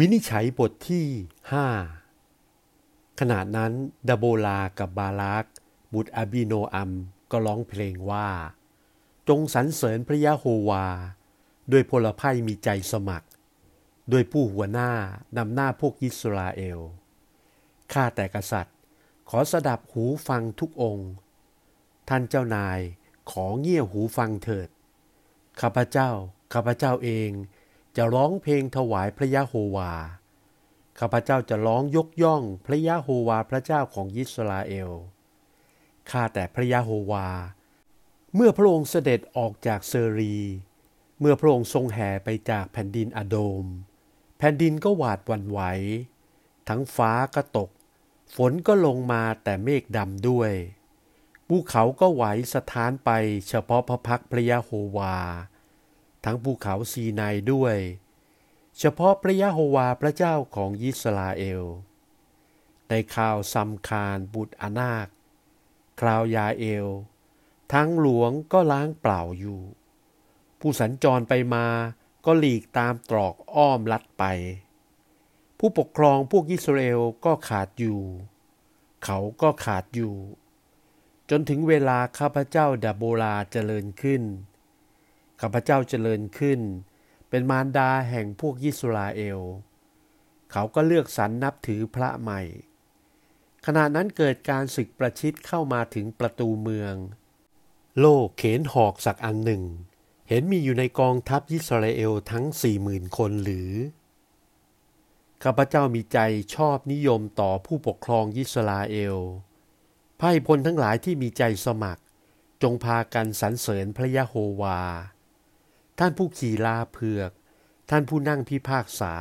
วินิจฉัยบทที่ห้าขณะนั้นดาโบลากับบาลากบุตรอาบิโนอัมก็ร้องเพลงว่า จงสรรเสริญพระยะโฮวา ด้วยพลภัยมีใจสมัคร ด้วยผู้หัวหน้านำหน้าพวกอิสราเอล ข้าแต่กษัตริย์ ขอสดับหูฟังทุกองค์ ท่านเจ้านายขอเงี่ยหูฟังเถิด ข้าพเจ้า ข้าพเจ้าเอง จะร้องเพลงถวายพระยะโฮวา ข้าพเจ้าจะร้องยกย่องพระยะโฮวาพระเจ้าของยิสราเอล ข้าแต่พระยะโฮวา เมื่อพระองค์เสด็จออกจากเซรี เมื่อพระองค์ทรงแห่ไปจากแผ่นดินอโดม แผ่นดินก็หวาดวันไหว ทั้งฟ้าก็ตก ฝนก็ลงมาแต่เมฆดำด้วย ภูเขาก็ไหวสถานไปเฉพาะพระพักพระยะโฮวา ทั้งภูเขาซีนายด้วย เฉพาะพระยะโฮวาพระเจ้าของยิสราเอล ในข่าวซัมคารบุตรอนาคคราวยาเอล ทั้งหลวงก็ล้างเปล่าอยู่ ผู้สัญจรไปมาก็หลีกตามตรอกอ้อมลัดไป ผู้ปกครองพวกยิสราเอลก็ขาดอยู่ เขาก็ขาดอยู่ จนถึงเวลาข้าพเจ้าดาโบลาเจริญขึ้น ข้าพเจ้าเจริญขึ้น เป็นมารดาแห่งพวกยิสราเอล เขาก็เลือกสรรนับถือพระใหม่ ขณะนั้นเกิดการศึกประชิดเข้ามาถึงประตูเมือง โลกเขนหอกสักอันหนึ่ง เห็นมีอยู่ในกองทัพยิสราเอลทั้งสี่หมื่นคนหรือ ข้าพเจ้ามีใจชอบนิยมต่อผู้ปกครองยิสราเอลไพ่พลทั้งหลายที่มีใจสมัคร จงพากันสรรเสริญพระยะโฮวา ท่านผู้ขี่ลาเผือก ท่านผู้นั่งพิพากษา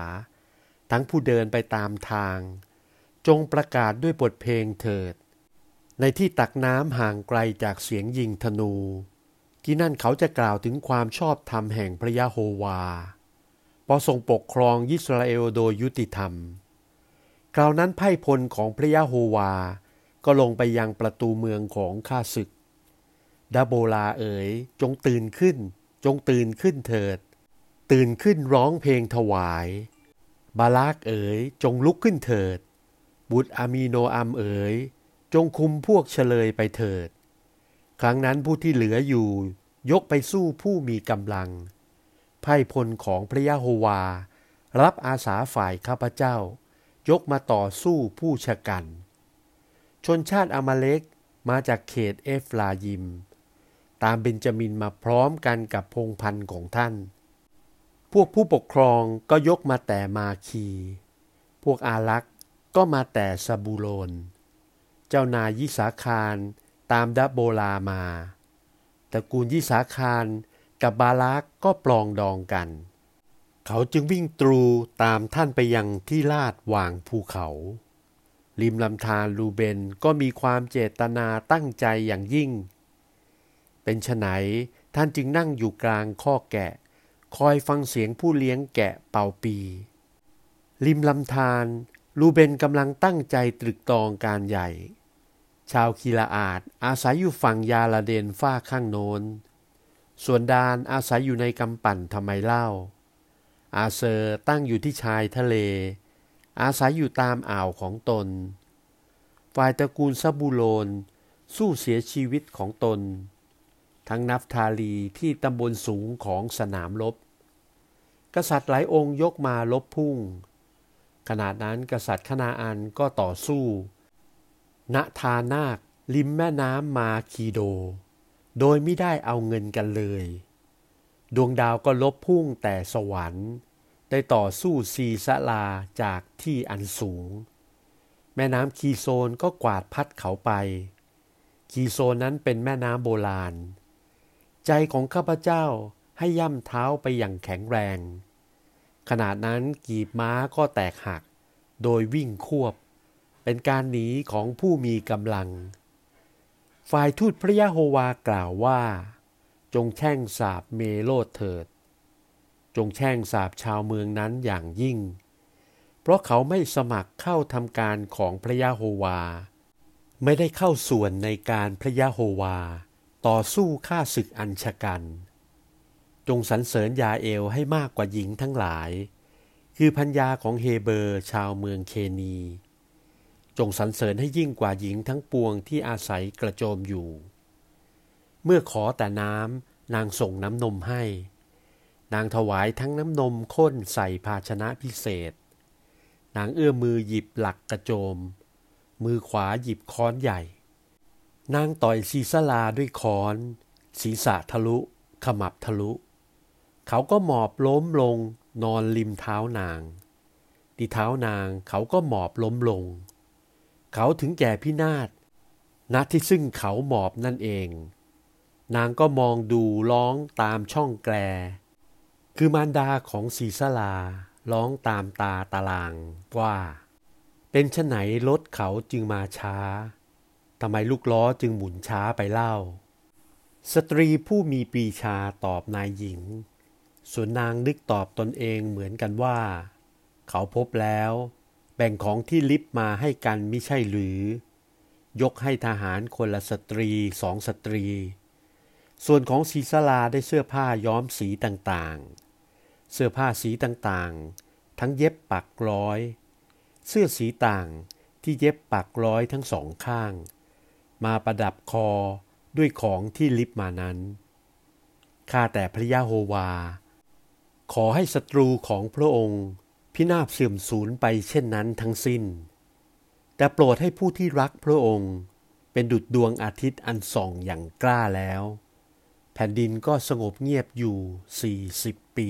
ทั้งผู้เดินไปตามทาง จงประกาศด้วยบทเพลงเถิด ในที่ตักน้ำห่างไกลจากเสียงยิงธนู ที่นั่นเขาจะกล่าวถึงความชอบธรรมแห่งพระยะโฮวาพอทรงปกครองยิสราเอลโดยยุติธรรม คราวนั้นไพ่พลของพระยะโฮวา ก็ลงไปยังประตูเมืองของข้าศึกดาโบลาเอ๋ยจงตื่นขึ้น จงตื่นขึ้นเถิด ตื่นขึ้นร้องเพลงถวาย บาลากเอ๋ย จงลุกขึ้นเถิด บุตรอามีโนอัมเอ๋ย จงคุมพวกเฉลยไปเถิด ครั้งนั้นผู้ที่เหลืออยู่ ยกไปสู้ผู้มีกำลัง ไพ่พลของพระยะโฮวา รับอาสาฝ่ายข้าพเจ้า ยกมาต่อสู้ผู้ชะกัน ชนชาติอามาเล็กมาจากเขตเอฟลายิม ตามเบนจามินมาพร้อมกันกับพงพันธ์ของท่าน พวกผู้ปกครองก็ยกมาแต่มาคี พวกอาลักษ์ก็มาแต่ซาบูโลน เจ้านายยิสาคารตามดับโบลามาตระกูลยิสาคารกับบาลักก็ปลองดองกัน เขาจึงวิ่งตรูตามท่านไปยังที่ลาดวางภูเขา ริมลำธารลูเบนก็มีความเจตนาตั้งใจอย่างยิ่ง เป็นไฉนท่านจึงนั่งอยู่กลางข้อแกะ คอยฟังเสียงผู้เลี้ยงแกะเป่าปี ริมลำธารลูเบนกำลังตั้งใจตรึกตองการใหญ่ ชาวคีลาอาดอาศัยอยู่ฝั่งยาลาเดนฝ้าข้างโน้น ส่วนดานอาศัยอยู่ในกำปั่นทำไมเล่า อาเซอร์ตั้งอยู่ที่ชายทะเล อาศัยอยู่ตามอ่าวของตน ฝ่ายตระกูลซาบูโลนสู้เสียชีวิตของตน ทั้งนับทาลีที่ตำบลสูงของสนามรบ กษัตริย์หลายองค์ยกมาลบพุ่ง ขนาดนั้นกษัตริย์คณาอันก็ต่อสู้ ณทานาคริมแม่น้ำมาคีโด โดยไม่ได้เอาเงินกันเลย ดวงดาวก็ลบพุ่งแต่สวรรค์ ได้ต่อสู้ซีสลาจากที่อันสูง แม่น้ำคีโซนก็กวาดพัดเขาไป คีโซนนั้นเป็นแม่น้ำโบราณ ใจของข้าพเจ้าให้ย่ำเท้าไปอย่างแข็งแรงขนาดนั้นกีบม้าก็แตกหัก โดยวิ่งควบ เป็นการหนีของผู้มีกำลัง ฝ่ายทูตพระยะโฮวากล่าวว่า จงแช่งสาบเมโลดเถิด จงแช่งสาบชาวเมืองนั้นอย่างยิ่ง เพราะเขาไม่สมัครเข้าทำการของพระยะโฮวา ไม่ได้เข้าส่วนในการพระยะโฮวา ต่อสู้ฆ่าศึกอันชะกัน จงสรรเสริญยาเอลให้มากกว่าหญิงทั้งหลาย คือพัญญาของเฮเบอร์ชาวเมืองเคนี จงสรรเสริญให้ยิ่งกว่าหญิงทั้งปวงที่อาศัยกระโจมอยู่ เมื่อขอแต่น้ำนางส่งน้ำนมให้ นางถวายทั้งน้ำนมข้นใส่ภาชนะพิเศษ นางเอื้อมมือหยิบหลักกระโจม มือขวาหยิบค้อนใหญ่ นางต่อยซีซาลาด้วยค้อน ศีรษะทะลุ ขมับทะลุ เขาก็หมอบล้มลง นอนริมเท้านาง ที่เท้านางเขาก็หมอบล้มลง เขาถึงแก่พินาศณที่ซึ่งเขาหมอบนั่นเอง นางก็มองดูร้องตามช่องแกล คือมารดาของศีสลาร้องตามตาตารางว่า เป็นชะไหนรถเขาจึงมาช้า ทำไมลูกล้อจึงหมุนช้าไปเล่า สตรีผู้มีปีชาตอบนายหญิง ส่วนนางนึกตอบตนเองเหมือนกันว่า เขาพบแล้ว แบ่งของที่ลิฟมาให้กันไม่ใช่หรือ ยกให้ทหารคนละสตรีสองสตรี ส่วนของศีสลาได้เสื้อผ้าย้อมสีต่างๆ เสื้อผ้าสีต่างๆ ทั้งเย็บปักร้อย เสื้อสีต่างที่เย็บปักร้อยทั้งสองข้าง มาประดับคอด้วยของที่ลิฟมานั้น ข้าแต่พระยาโฮวา ขอให้ศัตรูของพระองค์ พินาศเสื่อมสูญไปเช่นนั้นทั้งสิ้น แต่โปรดให้ผู้ที่รักพระองค์ เป็นดุจดวงอาทิตย์อันส่องอย่างกล้าแล้ว แผ่นดินก็สงบเงียบอยู่สี่สิบปี